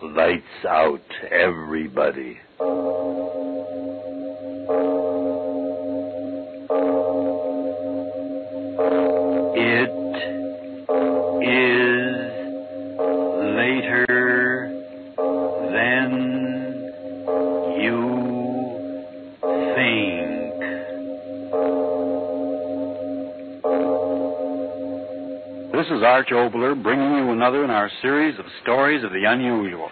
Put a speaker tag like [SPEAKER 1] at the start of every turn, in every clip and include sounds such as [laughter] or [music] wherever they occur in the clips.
[SPEAKER 1] Lights out, everybody. Is Arch Oboler bringing you another in our series of stories of the unusual.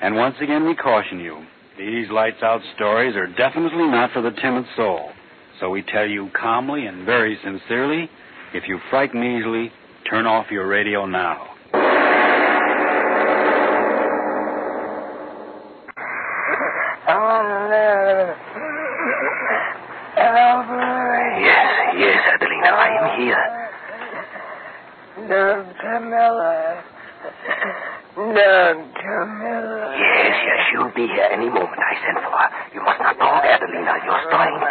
[SPEAKER 1] And once again, we caution you these lights out stories are definitely not for the timid soul. So we tell you calmly and very sincerely if you frighten easily, turn off your radio now.
[SPEAKER 2] Yes, yes, Adelina, I am here.
[SPEAKER 3] Dr. Miller. Dr. Miller.
[SPEAKER 2] Yes, yes, she'll be here any moment. I sent for her. You must not talk, Adelina. You're strained.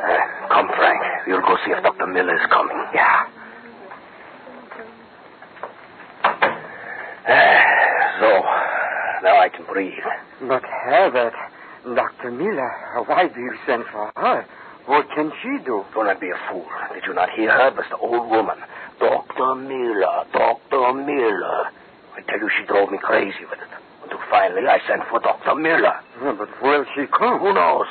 [SPEAKER 2] Uh, come, Frank. We'll go see if Dr. Miller is coming. Yeah. Uh, [sighs] so, now I can breathe.
[SPEAKER 3] But Herbert, Dr. Miller, why do you send for her? What can she do?
[SPEAKER 2] Do not be a fool. Did you not hear her? It was the old woman. Dr. Miller, Dr. Miller. I tell you, she drove me crazy with it. Until finally I sent for Dr. Miller.
[SPEAKER 3] Yeah, but will she come?
[SPEAKER 2] Who knows?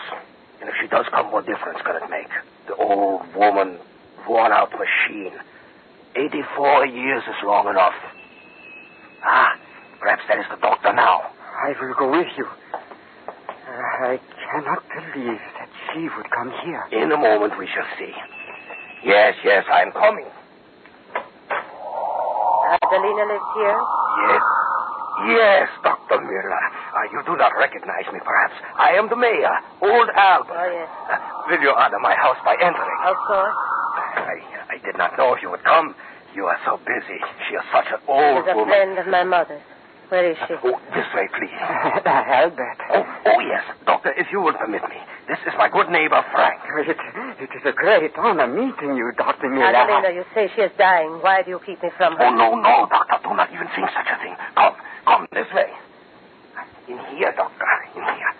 [SPEAKER 2] And if she does come, what difference can it make? The old woman, worn out machine. 84 years is long enough. Ah, perhaps that is the doctor now.
[SPEAKER 3] I will go with you. I cannot believe that she would come here.
[SPEAKER 2] In a moment we shall see. Yes, yes, I'm coming.
[SPEAKER 4] Adelina lives here?
[SPEAKER 2] Yes. Yes, Dr. Miller. Uh, you do not recognize me, perhaps. I am the mayor, old Albert.
[SPEAKER 4] Oh, yes.
[SPEAKER 2] Uh, will you honor my house by entering?
[SPEAKER 4] Of course.
[SPEAKER 2] I, I did not know if you would come. You are so busy. She is such an old
[SPEAKER 4] She's a
[SPEAKER 2] woman.
[SPEAKER 4] friend of my mother's. Where is she?
[SPEAKER 2] Oh, this way, please. [laughs]
[SPEAKER 3] Albert.
[SPEAKER 2] Oh, oh, yes. Doctor, if you will permit me. This is my good neighbor, Frank.
[SPEAKER 3] It, it is a great honor meeting you, Dr. Miller.
[SPEAKER 4] Adelina, you say she is dying. Why do you keep me from her?
[SPEAKER 2] Oh, no, no, Doctor. Do not even think such a thing. Come, come, this way. In here, Doctor. In here.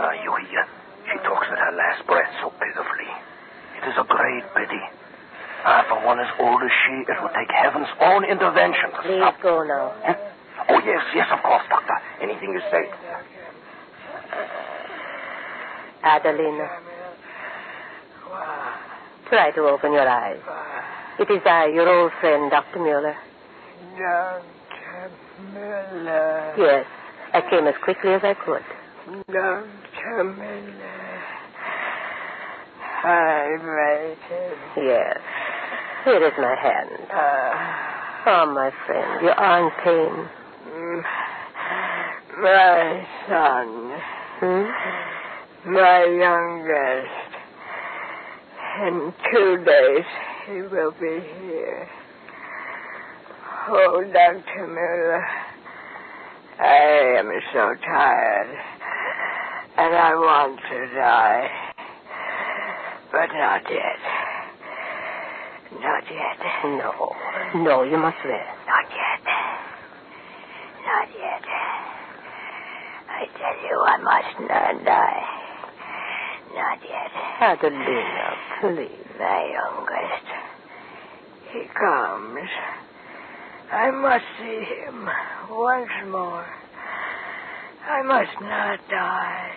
[SPEAKER 2] Ah, you hear? She talks with her last breath so pitifully. It is a great pity. Ah, for one as old as she, it would take heaven's own intervention to
[SPEAKER 4] Please
[SPEAKER 2] stop.
[SPEAKER 4] go now.
[SPEAKER 2] Huh? Oh, yes, yes, of course, Doctor. Anything you say.
[SPEAKER 4] Adelina. Try to open your eyes. It is I, your old friend, Dr. Mueller.
[SPEAKER 3] Dr. Miller.
[SPEAKER 4] Yes, I came as quickly as I could.
[SPEAKER 3] Dr. Miller. I waited.
[SPEAKER 4] Yes. Here is my hand.
[SPEAKER 3] Uh,
[SPEAKER 4] Oh, my friend, your arm pain.
[SPEAKER 3] my son,
[SPEAKER 4] Hmm?
[SPEAKER 3] My youngest. In two days, he will be here. Oh, Dr. Miller, I am so tired, and I want to die. But not yet. Not yet.
[SPEAKER 4] No. No, you must rest.
[SPEAKER 3] Not yet. Not yet. I tell you, I must not die. Not yet.
[SPEAKER 4] Adelina, please.
[SPEAKER 3] My youngest. He comes. I must see him once more. I must not die.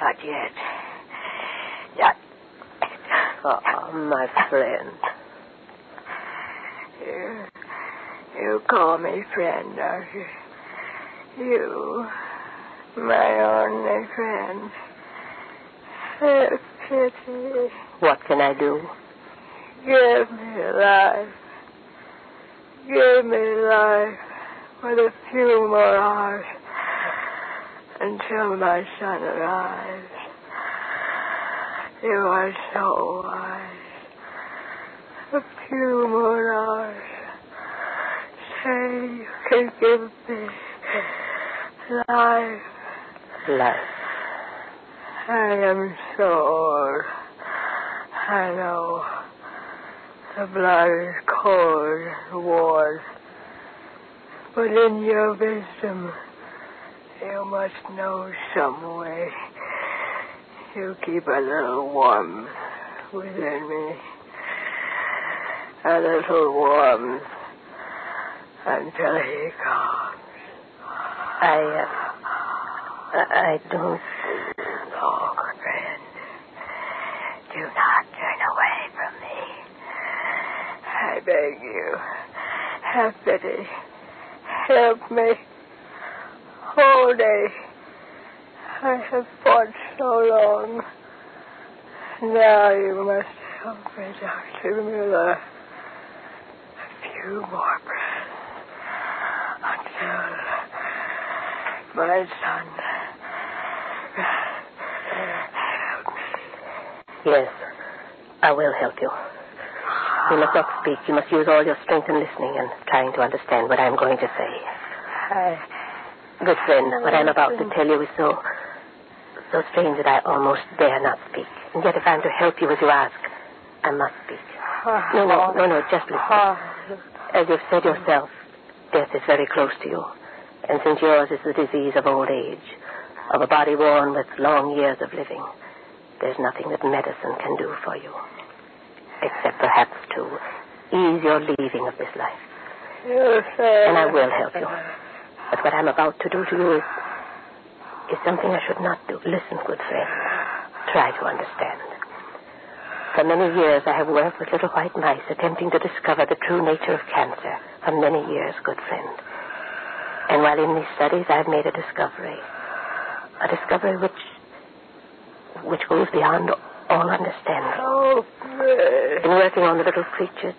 [SPEAKER 3] Not yet. Not.
[SPEAKER 4] Oh, my friend.
[SPEAKER 3] You, you call me friend, don't you? You, my only friend. Have pity.
[SPEAKER 4] What can I do?
[SPEAKER 3] Give me life. Give me life with a few more hours until my son arrives. You are so wise. A few more hours. Say you can give me life.
[SPEAKER 4] Life.
[SPEAKER 3] I am so old. I know. The blood is cold and warm. But in your wisdom, you must know some way. You keep a little warmth within me. A little warmth until he comes.
[SPEAKER 4] I, uh, I don't.
[SPEAKER 3] Do not turn away from me. I beg you, have pity. Help me. Day, I have fought so long. Now you must help me, Dr. Miller. A few more breaths until my son. Help me.
[SPEAKER 4] Yes, I will help you. You must not speak. You must use all your strength in listening and trying to understand what I'm going to say.
[SPEAKER 3] I,
[SPEAKER 4] Good friend, what I'm about to tell you is so, so strange that I almost dare not speak. And yet, if I'm to help you as you ask, I must speak. No, no, no, no, just listen. As you've said yourself, death is very close to you. And since yours is the disease of old age, of a body worn with long years of living, there's nothing that medicine can do for you. Except perhaps to ease your leaving of this life.
[SPEAKER 3] Say.
[SPEAKER 4] And I will help you. But what I'm about to do to you is, is something I should not do. Listen, good friend. Try to understand. For many years, I have worked with little white mice attempting to discover the true nature of cancer. For many years, good friend. And while in these studies, I've made a discovery. A discovery which, which goes beyond all understanding.
[SPEAKER 3] Oh.
[SPEAKER 4] In working on the little creatures,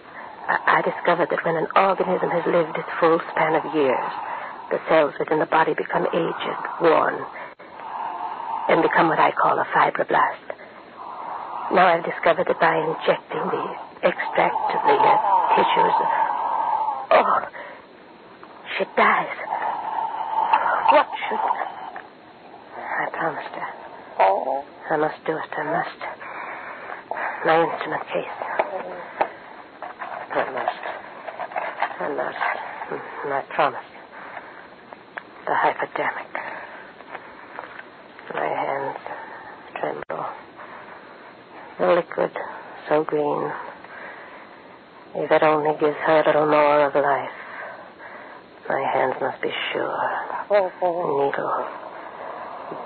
[SPEAKER 4] I, I discovered that when an organism has lived its full span of years, the cells within the body become aged, worn, and become what I call a fibroblast. Now I've discovered that by injecting the extract of the uh, tissues, oh, she dies. What should... I promised her.
[SPEAKER 3] Oh.
[SPEAKER 4] I must do it. I must. My instrument case. I must. Hmm. I must. I promise. The hypodermic. My hands tremble. The liquid, so green. If it only gives her a little more of life. My hands must be sure.
[SPEAKER 3] Oh, oh.
[SPEAKER 4] Needle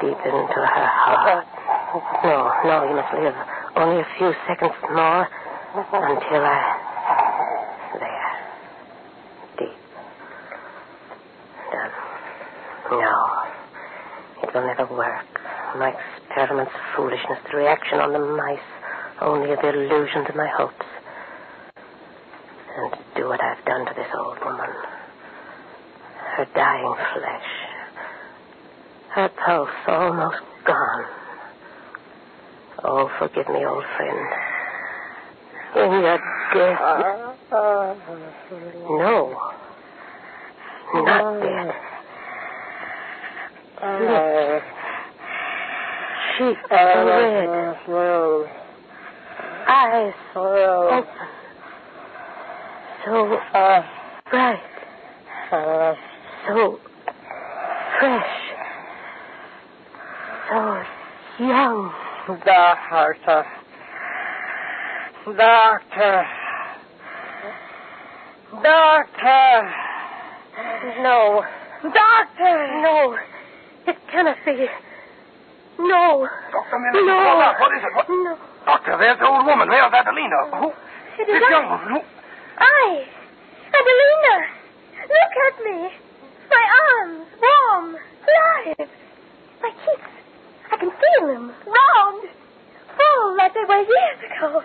[SPEAKER 4] deep into her heart. No, no, you must live. Only a few seconds more until I. There. Deep. Done. No. It will never work. My experiment's foolishness, the reaction on the mice, only the illusion to my hopes. And to do what I've done to this old woman. Her dying flesh. Her pulse almost. Forgive me, old friend. In your death. No. Not dead. Lips. Cheeks red. Eyes open. So bright. So fresh. So young.
[SPEAKER 3] Doctor. Doctor. Doctor.
[SPEAKER 4] No.
[SPEAKER 3] Doctor.
[SPEAKER 4] No. It cannot be. No.
[SPEAKER 2] Dr. Miller,
[SPEAKER 4] No.
[SPEAKER 2] hold on. What is it? What?
[SPEAKER 4] No.
[SPEAKER 2] Doctor, there's the old woman. There's Adelina. Who?
[SPEAKER 5] It
[SPEAKER 2] This
[SPEAKER 5] is
[SPEAKER 2] young woman. Who?
[SPEAKER 5] I. Adelina. Look at me. My arms, warm, alive. My cheeks, I can feel them, round, full like they were years ago.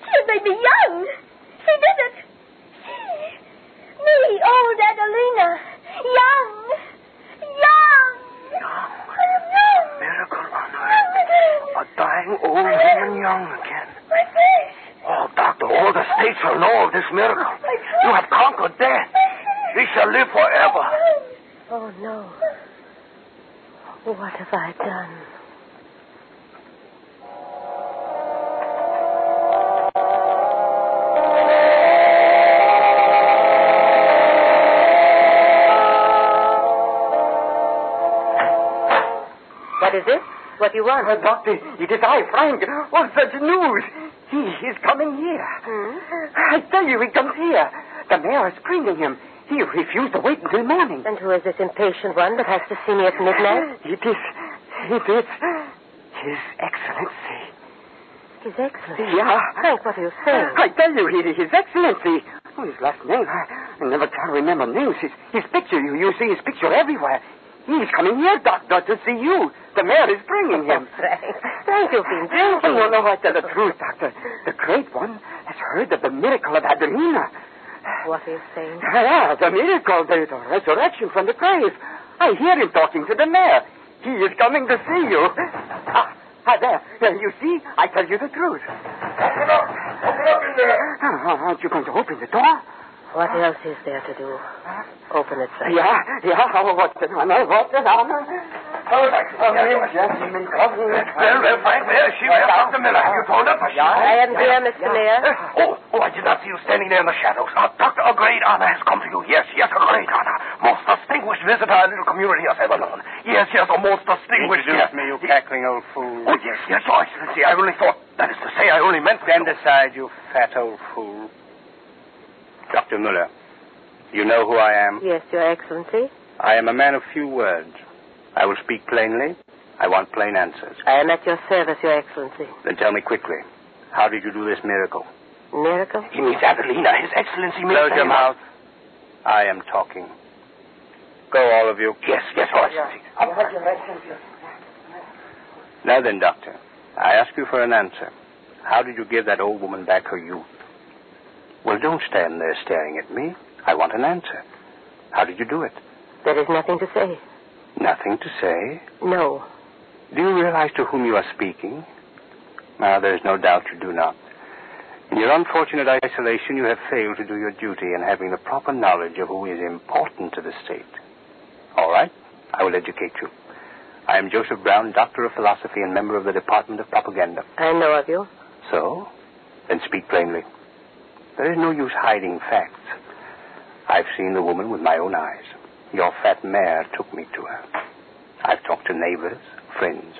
[SPEAKER 5] She made me young. She did it. She. Me, old Adelina. Young. Young. I'm young.
[SPEAKER 2] Miracle on earth. A dying old woman young again.
[SPEAKER 5] My face.
[SPEAKER 2] Oh, doctor, all the states shall know of this miracle. You have conquered death. We shall live forever.
[SPEAKER 4] Oh, no. What have I done? What is it? What do you want?
[SPEAKER 6] Well, Doctor, it is I, Frank. Oh, such news. He is coming here.
[SPEAKER 4] Hmm?
[SPEAKER 6] I tell you, he comes here. The mayor is screening him. He refused to wait until morning.
[SPEAKER 4] And who is this impatient one that has to see me at midnight?
[SPEAKER 6] It is. It is. His Excellency.
[SPEAKER 4] His Excellency.
[SPEAKER 6] Yeah.
[SPEAKER 4] Frank, what are you saying?
[SPEAKER 6] I tell you, he, His Excellency. Oh, his last name. I, I never can remember names. His, his picture, you, you see his picture everywhere. He's coming here, Doctor, to see you. The mayor is bringing him. [laughs]
[SPEAKER 4] Frank, Frank, you've been
[SPEAKER 6] Oh, no, no, I tell the truth, Doctor. The great one has heard of the miracle of Adelina.
[SPEAKER 4] What are you saying? [laughs]
[SPEAKER 6] Yeah, the miracle, the, the resurrection from the grave. I hear him talking to the mayor. He is coming to see you. Ah, ah there. there. You see, I tell you the truth.
[SPEAKER 2] Open up. Open up in there.
[SPEAKER 6] Ah, aren't you going to open the door?
[SPEAKER 4] What else is there to do? Open it, sir.
[SPEAKER 6] Yeah, yeah. Oh, what's an honor? What's an honor?
[SPEAKER 2] Oh, thank you.
[SPEAKER 6] Yes, you may.
[SPEAKER 2] Well, well, Frank, where is she? Dr. Miller? Have you told her?
[SPEAKER 4] I am here, Mr. Mayor.
[SPEAKER 2] Oh, oh, I did not see you standing there in the shadows. Uh, Doctor, a great honor has come to you. Yes, yes, a great honor. Most distinguished visitor our little community has ever known. Yes, yes, a most distinguished
[SPEAKER 7] Introduce
[SPEAKER 2] yes.
[SPEAKER 7] me, you cackling old fool.
[SPEAKER 2] Oh, yes, yes, Your Excellency. I only thought, that is to say, I only meant...
[SPEAKER 7] Stand aside, you fat old fool. Dr. Muller, you know who I am?
[SPEAKER 4] Yes, Your Excellency.
[SPEAKER 7] I am a man of few words. I will speak plainly. I want plain answers.
[SPEAKER 4] I am at your service, Your Excellency.
[SPEAKER 7] Then tell me quickly, how did you do this miracle?
[SPEAKER 4] Miracle?
[SPEAKER 2] He means Adelina. His Excellency means...
[SPEAKER 7] Close your mouth. I am talking. Go, all of you.
[SPEAKER 2] Yes, yes, Your Excellency.
[SPEAKER 7] Now then, Doctor, I ask you for an answer. How did you give that old woman back her youth? Well, don't stand there staring at me. I want an answer. How did you do it?
[SPEAKER 4] There is nothing to say.
[SPEAKER 7] Nothing to say.
[SPEAKER 4] No.
[SPEAKER 7] Do you realize to whom you are speaking? Ah, there is no doubt you do not. In your unfortunate isolation, you have failed to do your duty in having the proper knowledge of who is important to the state. All right, I will educate you. I am Joseph Brown, Doctor of Philosophy and member of the Department of Propaganda.
[SPEAKER 4] I know of you.
[SPEAKER 7] So? Then speak plainly. There is no use hiding facts. I've seen the woman with my own eyes. Your fat mare took me to her. I've talked to neighbors, friends.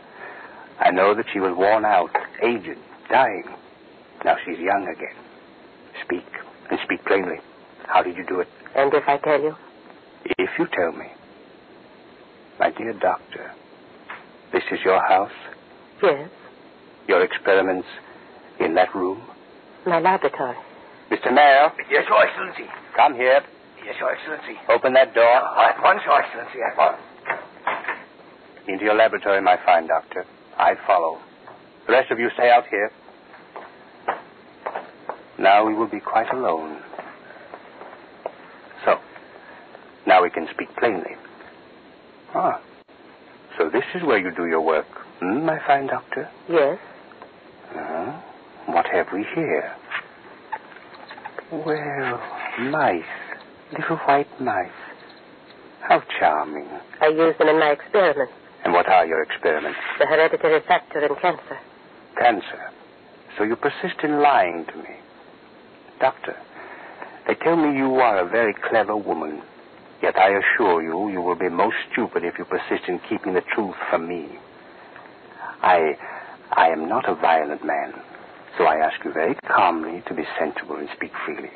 [SPEAKER 7] I know that she was worn out, aged, dying. Now she's young again. Speak, and speak plainly. How did you do it?
[SPEAKER 4] And if I tell you?
[SPEAKER 7] If you tell me. My dear doctor, this is your house?
[SPEAKER 4] Yes.
[SPEAKER 7] Your experiments in that room?
[SPEAKER 4] My laboratory.
[SPEAKER 7] Mr. Mayor,
[SPEAKER 2] Yes, Your Excellency.
[SPEAKER 7] come here.
[SPEAKER 2] Yes, Your Excellency.
[SPEAKER 7] Open that door.
[SPEAKER 2] At once, Your Excellency, at once.
[SPEAKER 7] Into your laboratory, my fine doctor. I follow. The rest of you stay out here. Now we will be quite alone. So, now we can speak plainly. Ah, so this is where you do your work, hmm, my fine doctor?
[SPEAKER 4] Yes.
[SPEAKER 7] Uh, what have we here? Well, mice. Little white mice. How charming.
[SPEAKER 4] I use them in my experiments.
[SPEAKER 7] And what are your experiments?
[SPEAKER 4] The hereditary factor in cancer.
[SPEAKER 7] Cancer. So you persist in lying to me. Doctor, they tell me you are a very clever woman. Yet I assure you, you will be most stupid if you persist in keeping the truth from me. I, I am not a violent man, so I ask you very calmly to be sensible and speak freely.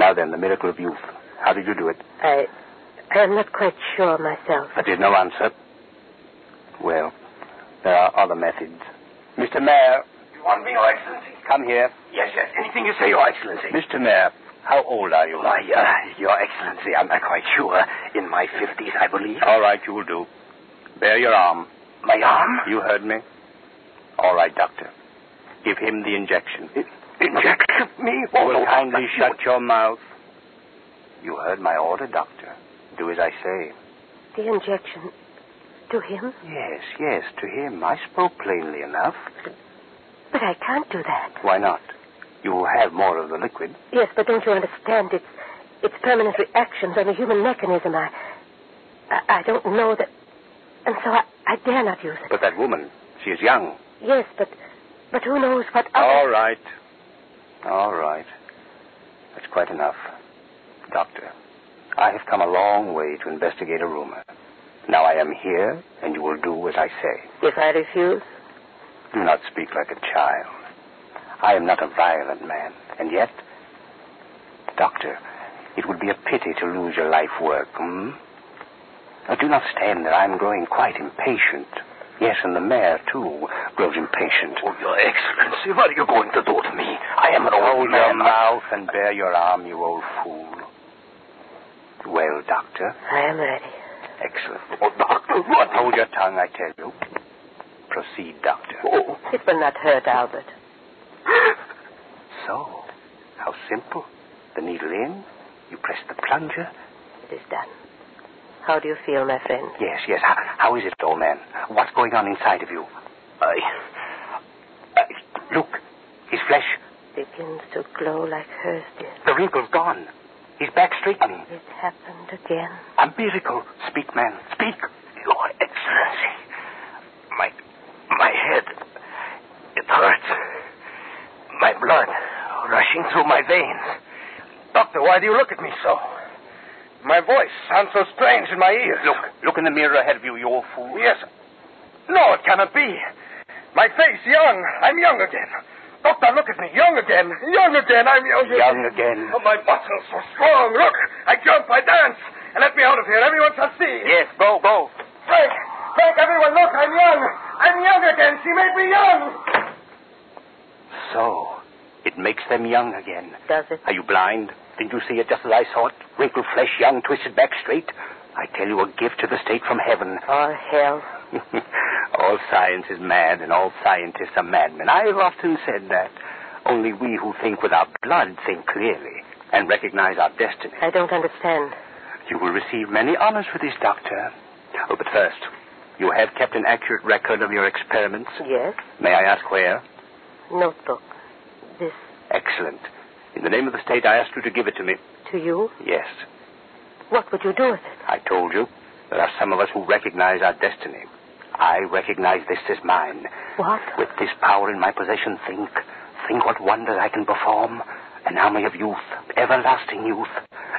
[SPEAKER 7] Now then, the miracle of youth. How did you do it?
[SPEAKER 4] I, I am not quite sure myself.
[SPEAKER 7] That is no answer. Well, there are other methods. Mr. Mayor,
[SPEAKER 2] You want me, Your Excellency?
[SPEAKER 7] come here.
[SPEAKER 2] Yes, yes. Anything you say, Your Excellency.
[SPEAKER 7] Mr. Mayor, how old are you?
[SPEAKER 2] Why, uh, Your Excellency, I'm not quite sure. In my 50s, I believe.
[SPEAKER 7] All right, you will do. Bare your arm.
[SPEAKER 2] My arm?
[SPEAKER 7] You heard me? All right, doctor. Give him the injection.
[SPEAKER 2] Inject me?
[SPEAKER 7] You
[SPEAKER 2] Oh,
[SPEAKER 7] will
[SPEAKER 2] no,
[SPEAKER 7] kindly
[SPEAKER 2] no.
[SPEAKER 7] shut your mouth. You heard my order, doctor. Do as I say.
[SPEAKER 4] The injection to him?
[SPEAKER 7] Yes, yes, to him. I spoke plainly enough.
[SPEAKER 4] But I can't do that.
[SPEAKER 7] Why not? You will have more of the liquid.
[SPEAKER 4] Yes, but don't you understand? It's it's permanent reactions on the human mechanism. I I, I don't know that, and so I, I dare not use it.
[SPEAKER 7] But that woman, she is young.
[SPEAKER 4] Yes, but but who knows what other...
[SPEAKER 7] All right. All right. That's quite enough. Doctor, I have come a long way to investigate a rumor. Now I am here, and you will do as I say.
[SPEAKER 4] If I refuse?
[SPEAKER 7] Do not speak like a child. I am not a violent man, and yet, Doctor, it would be a pity to lose your life work, hmm? Now, do not stand there. I'm growing quite impatient. Yes, and the mayor, too, grows impatient.
[SPEAKER 8] Oh, Your Excellency, what are you going to do to me? I am an old
[SPEAKER 7] Hold
[SPEAKER 8] man.
[SPEAKER 7] your mouth and bare your arm, you old fool. Well, Doctor,
[SPEAKER 4] I am ready.
[SPEAKER 7] excellent.
[SPEAKER 8] Oh, Doctor, what?
[SPEAKER 7] Hold your tongue, I tell you. Proceed, Doctor.
[SPEAKER 8] Oh.
[SPEAKER 4] It will not hurt, Albert. [gasps]
[SPEAKER 7] So, how simple. The needle in, you press the plunger.
[SPEAKER 4] It is done. How do you feel, my friend?
[SPEAKER 7] Yes, yes. How, how is it, old man? What's going on inside of you?
[SPEAKER 8] I.
[SPEAKER 7] I look, his flesh,
[SPEAKER 4] Begins to glow like hers did.
[SPEAKER 7] the wrinkle's gone. His back straightening.
[SPEAKER 4] It happened again.
[SPEAKER 7] A miracle. Speak, man. Speak.
[SPEAKER 8] Your Excellency, my. my head. It hurts. My blood rushing through my veins. Doctor, why do you look at me so? My voice sounds so strange in my ears.
[SPEAKER 7] Look, look in the mirror ahead of you, you old fool.
[SPEAKER 8] Yes. No, it cannot be. My face young. I'm young again. Doctor, look at me. Young again. Young again. I'm young.
[SPEAKER 7] Young again.
[SPEAKER 8] Oh, my muscles so strong. Look, I jump, I dance. And let me out of here. Everyone shall see.
[SPEAKER 7] Yes, go, go.
[SPEAKER 8] Frank, Frank, everyone, look, I'm young. I'm young again. She made me young.
[SPEAKER 7] So, it makes them young again.
[SPEAKER 4] Does it?
[SPEAKER 7] Are you blind? Didn't you see it just as I saw it? Wrinkled flesh, young, twisted back straight. I tell you, a gift to the state from heaven.
[SPEAKER 4] All hell. [laughs]
[SPEAKER 7] all science is mad, and all scientists are madmen. I have often said that. Only we who think with our blood think clearly and recognize our destiny.
[SPEAKER 4] I don't understand.
[SPEAKER 7] You will receive many honors for this, Doctor. Oh, but first, you have kept an accurate record of your experiments.
[SPEAKER 4] Yes?
[SPEAKER 7] May I ask where?
[SPEAKER 4] Notebook. This
[SPEAKER 7] Excellent. In the name of the state, I ask you to give it to me.
[SPEAKER 4] to you?
[SPEAKER 7] Yes.
[SPEAKER 4] What would you do with it?
[SPEAKER 7] I told you. There are some of us who recognize our destiny. I recognize this as mine.
[SPEAKER 4] What?
[SPEAKER 7] With this power in my possession, think. Think what wonders I can perform. An army of youth, everlasting youth.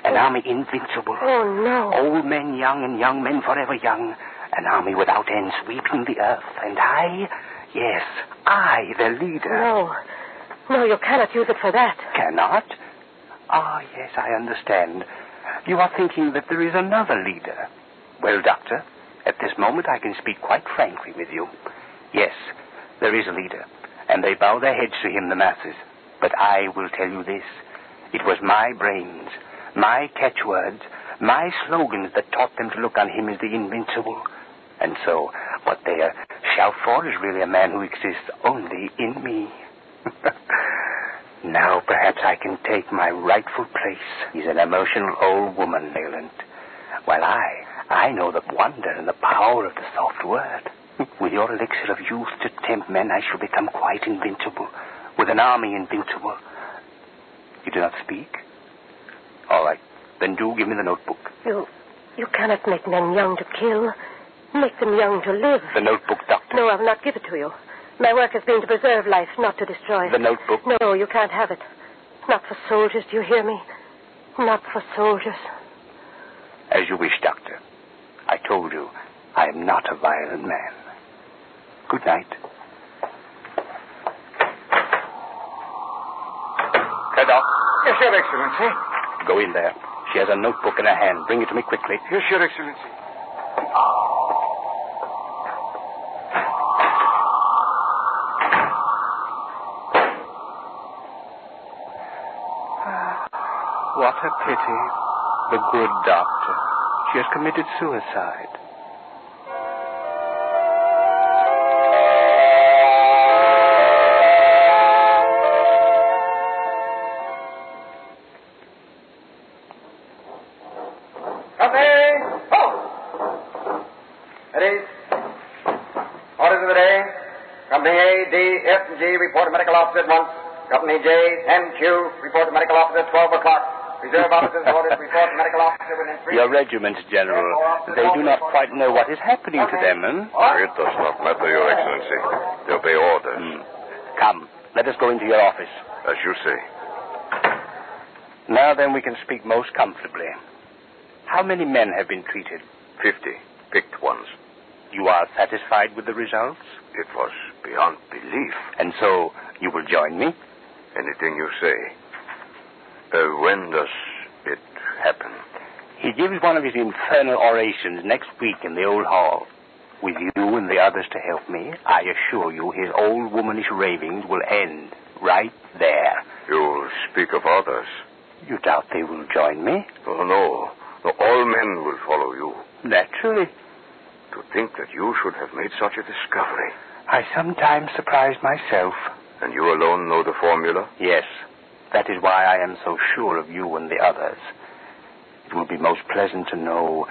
[SPEAKER 7] An army invincible.
[SPEAKER 4] Oh, no.
[SPEAKER 7] Old men young and young men forever young. An army without end sweeping the earth. And I, yes, I, the leader.
[SPEAKER 4] No. No, you cannot use it for that.
[SPEAKER 7] Cannot? Ah, yes, I understand. You are thinking that there is another leader. Well, Doctor, at this moment I can speak quite frankly with you. Yes, there is a leader, and they bow their heads to him, the masses. But I will tell you this. It was my brains, my catchwords, my slogans that taught them to look on him as the invincible. And so, what they shout for is really a man who exists only in me. [laughs] now perhaps I can take my rightful place. He's an emotional old woman, Leland. While I, I know the wonder and the power of the soft word. [laughs] With your elixir of youth to tempt men, I shall become quite invincible. With an army invincible. You do not speak? All right. Then do give me the notebook.
[SPEAKER 4] You, you cannot make men young to kill. Make them young to live.
[SPEAKER 7] The notebook, Doctor.
[SPEAKER 4] No, I will not give it to you. My work has been to preserve life, not to destroy it.
[SPEAKER 7] The notebook.
[SPEAKER 4] No, you can't have it. Not for soldiers, do you hear me? Not for soldiers.
[SPEAKER 7] As you wish, Doctor. I told you, I am not a violent man. Good night. Cadoc,
[SPEAKER 9] Yes, Your Excellency.
[SPEAKER 7] go in there. She has a notebook in her hand. Bring it to me quickly.
[SPEAKER 9] Yes, Your Excellency. Ah.
[SPEAKER 7] What a pity. The good doctor. She has committed suicide.
[SPEAKER 9] Oh! Report to medical officer at once. Company J, M, Q report to medical officer at 12 o'clock. Reserve officers orders report medical officer within three...
[SPEAKER 7] Your regiment, General. They do not quite know what is happening to them, hmm?
[SPEAKER 10] It does not matter, Your Excellency. They obey orders.
[SPEAKER 7] Hmm. Come, let us go into your office.
[SPEAKER 10] As you say.
[SPEAKER 7] Now then, we can speak most comfortably. How many men have been treated?
[SPEAKER 10] Fifty.
[SPEAKER 8] picked ones.
[SPEAKER 7] You are satisfied with the results?
[SPEAKER 8] It was beyond belief.
[SPEAKER 7] And so you will join me?
[SPEAKER 8] Anything you say. Uh, when does it happen?
[SPEAKER 7] He gives one of his infernal orations next week in the old hall. With you and the others to help me, I assure you his old womanish ravings will end right there.
[SPEAKER 8] You speak of others.
[SPEAKER 7] You doubt they will join me?
[SPEAKER 8] Oh, no. no. All men will follow you.
[SPEAKER 7] Naturally.
[SPEAKER 8] To think that you should have made such a discovery.
[SPEAKER 7] I sometimes surprise myself.
[SPEAKER 8] And you alone know the formula?
[SPEAKER 7] Yes. That is why I am so sure of you and the others. It will be most pleasant to know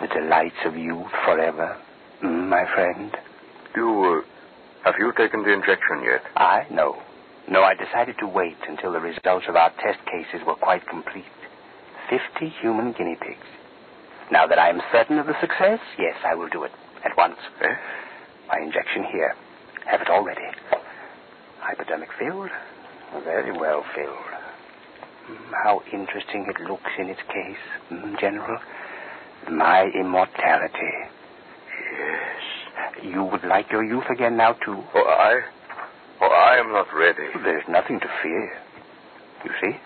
[SPEAKER 7] the delights of youth forever, mm, my friend.
[SPEAKER 8] You, uh, have you taken the injection yet?
[SPEAKER 7] I? No. No, I decided to wait until the results of our test cases were quite complete. Fifty human guinea pigs. Now that I am certain of the success, yes, I will do it. At once.
[SPEAKER 8] Eh?
[SPEAKER 7] My injection here. Have it all ready. Hypodermic filled? Very well. Mm, How interesting it looks in its case, General. My immortality.
[SPEAKER 8] Yes.
[SPEAKER 7] You would like your youth again now, too?
[SPEAKER 8] Oh, I? Oh, I am not ready.
[SPEAKER 7] There's nothing to fear. You see?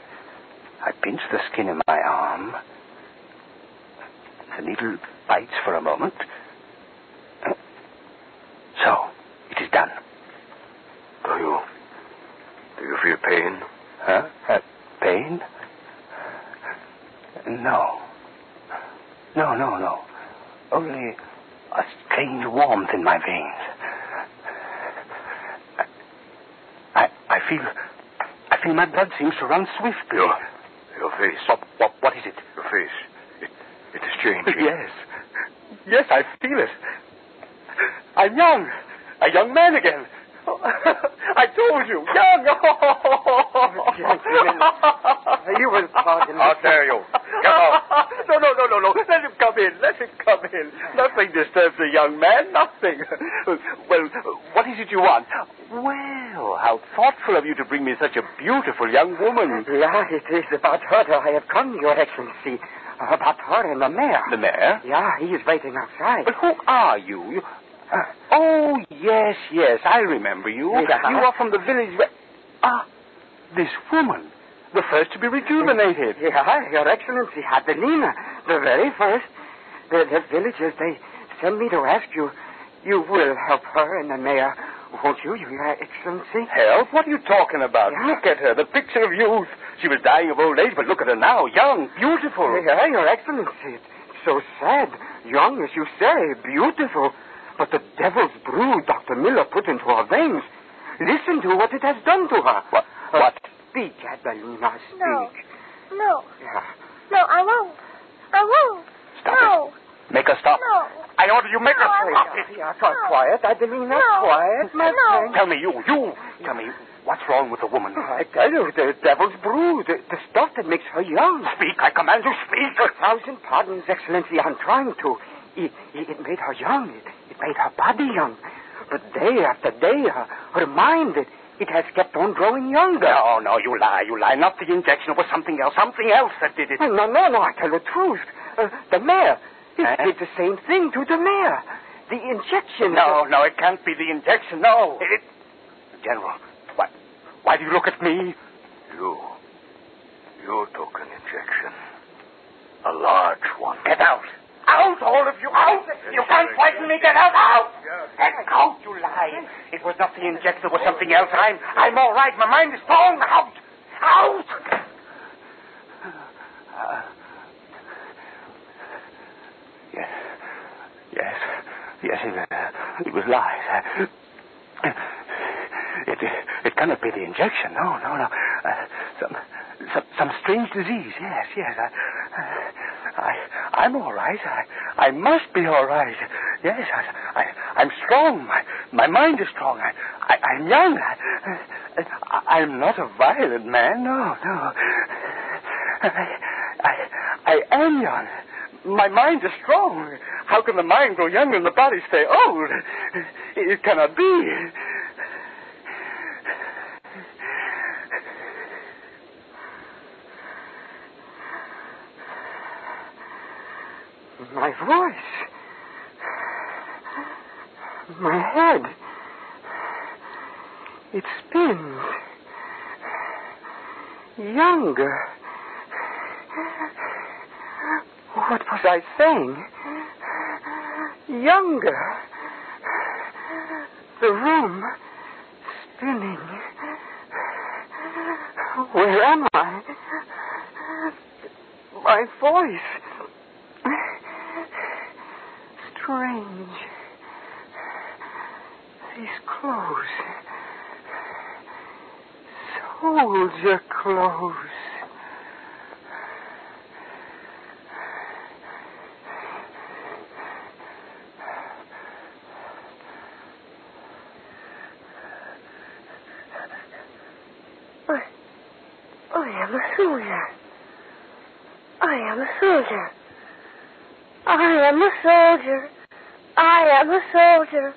[SPEAKER 7] I pinch the skin in my arm. The needle bites for a moment. Uh, So, it is done.
[SPEAKER 8] Do you? Do you feel pain?
[SPEAKER 7] Huh? Uh, pain? No. No, no, no. Only a strange warmth in my veins. I, I feel, I feel my blood seems to run swiftly.
[SPEAKER 8] Your, your face.
[SPEAKER 7] What, what, what is it?
[SPEAKER 8] Your face. It, it is changing.
[SPEAKER 7] Yes. Yes, I feel it. I'm young. A young man again. [laughs] I told you, young. [laughs]
[SPEAKER 6] You will pardon me.
[SPEAKER 8] How dare you? Get out. [laughs]
[SPEAKER 7] No, no, no, no, no. Let him come in. Let Nothing disturbs a young man. Nothing. [laughs] Well, what is it you want? Well, how thoughtful of you to bring me such a beautiful young woman.
[SPEAKER 6] Yeah, it is about her that I have come, Your Excellency. About her and the mayor.
[SPEAKER 7] The mayor?
[SPEAKER 6] Yeah, he is waiting outside.
[SPEAKER 7] But who are you? you... Oh, yes, yes, I remember you.
[SPEAKER 6] Yeah.
[SPEAKER 7] You are from the village where... Ah, this woman. The first to be rejuvenated.
[SPEAKER 6] Yeah, Your Excellency, Adelina, the very first. The, the villagers, they send me to ask you. You will help her and the mayor, won't you, Your Excellency?
[SPEAKER 7] Help? What are you talking about?
[SPEAKER 6] Yeah.
[SPEAKER 7] Look at her, the picture of youth. She was dying of old age, but look at her now, young, beautiful.
[SPEAKER 6] Yeah, Your Excellency. It's so sad. Young, as you say, beautiful. But the devil's brew Dr. Miller put into her veins. Listen to what it has done to her.
[SPEAKER 7] What?
[SPEAKER 6] Uh,
[SPEAKER 7] What?
[SPEAKER 6] Speak, Adelina, speak.
[SPEAKER 5] No. No.
[SPEAKER 6] Yeah.
[SPEAKER 5] No, I won't. I won't.
[SPEAKER 7] Stop
[SPEAKER 5] no.
[SPEAKER 7] it. Make her stop.
[SPEAKER 5] No.
[SPEAKER 7] I order you make
[SPEAKER 5] No,
[SPEAKER 7] her
[SPEAKER 5] I
[SPEAKER 7] stop
[SPEAKER 5] won't.
[SPEAKER 7] it.
[SPEAKER 6] Yeah, quiet,
[SPEAKER 5] No.
[SPEAKER 6] quiet, Adelina,
[SPEAKER 5] No.
[SPEAKER 6] quiet, my
[SPEAKER 5] No.
[SPEAKER 6] friend.
[SPEAKER 7] Tell me, you, you. Tell me, what's wrong with the woman?
[SPEAKER 6] I tell you, the devil's brew, the, the stuff that makes her young.
[SPEAKER 7] Speak, I command you, speak.
[SPEAKER 6] A thousand pardons, Excellency, I'm trying to. It, it, it made her young. It, it made her body young. But day after day, her, her mind, it, it has kept on growing younger.
[SPEAKER 7] No, no, you lie, you lie. Not the injection. It was something else. Something else that did it.
[SPEAKER 6] No, no, no, I tell the truth. Uh, the mayor, it
[SPEAKER 7] Eh?
[SPEAKER 6] did the same thing to the mayor. The injection.
[SPEAKER 7] No, no, it can't be the injection. No. It... General, why, why do you look at me?
[SPEAKER 8] You. You took an injection. A large one.
[SPEAKER 7] Get out. Out, all of you. Out. You can't frighten me. Get out. Out. Get out, you lie. It was not the injection. It was something else. I'm, I'm all right. My mind is strong. Out. Out. Uh, yes. Yes. Yes, it, uh, it was lies. It, it cannot be the injection. No, no, no. Uh, some, some, some strange disease. Yes, yes. I, I, I'm all right. I, I must be all right. Yes, I, I, I'm strong. My, my mind is strong. I, I, I'm young. I, I'm not a violent man. No, no. I, I, I am young. My mind is strong. How can the mind grow young and the body stay old? It cannot be.
[SPEAKER 6] My voice. My head. It spins. Younger. What was I saying? Younger. The room spinning. Where am I? My voice. Strange. These clothes. Soldier clothes.
[SPEAKER 5] I, I am a soldier. I am a soldier. I am a soldier. I am a soldier.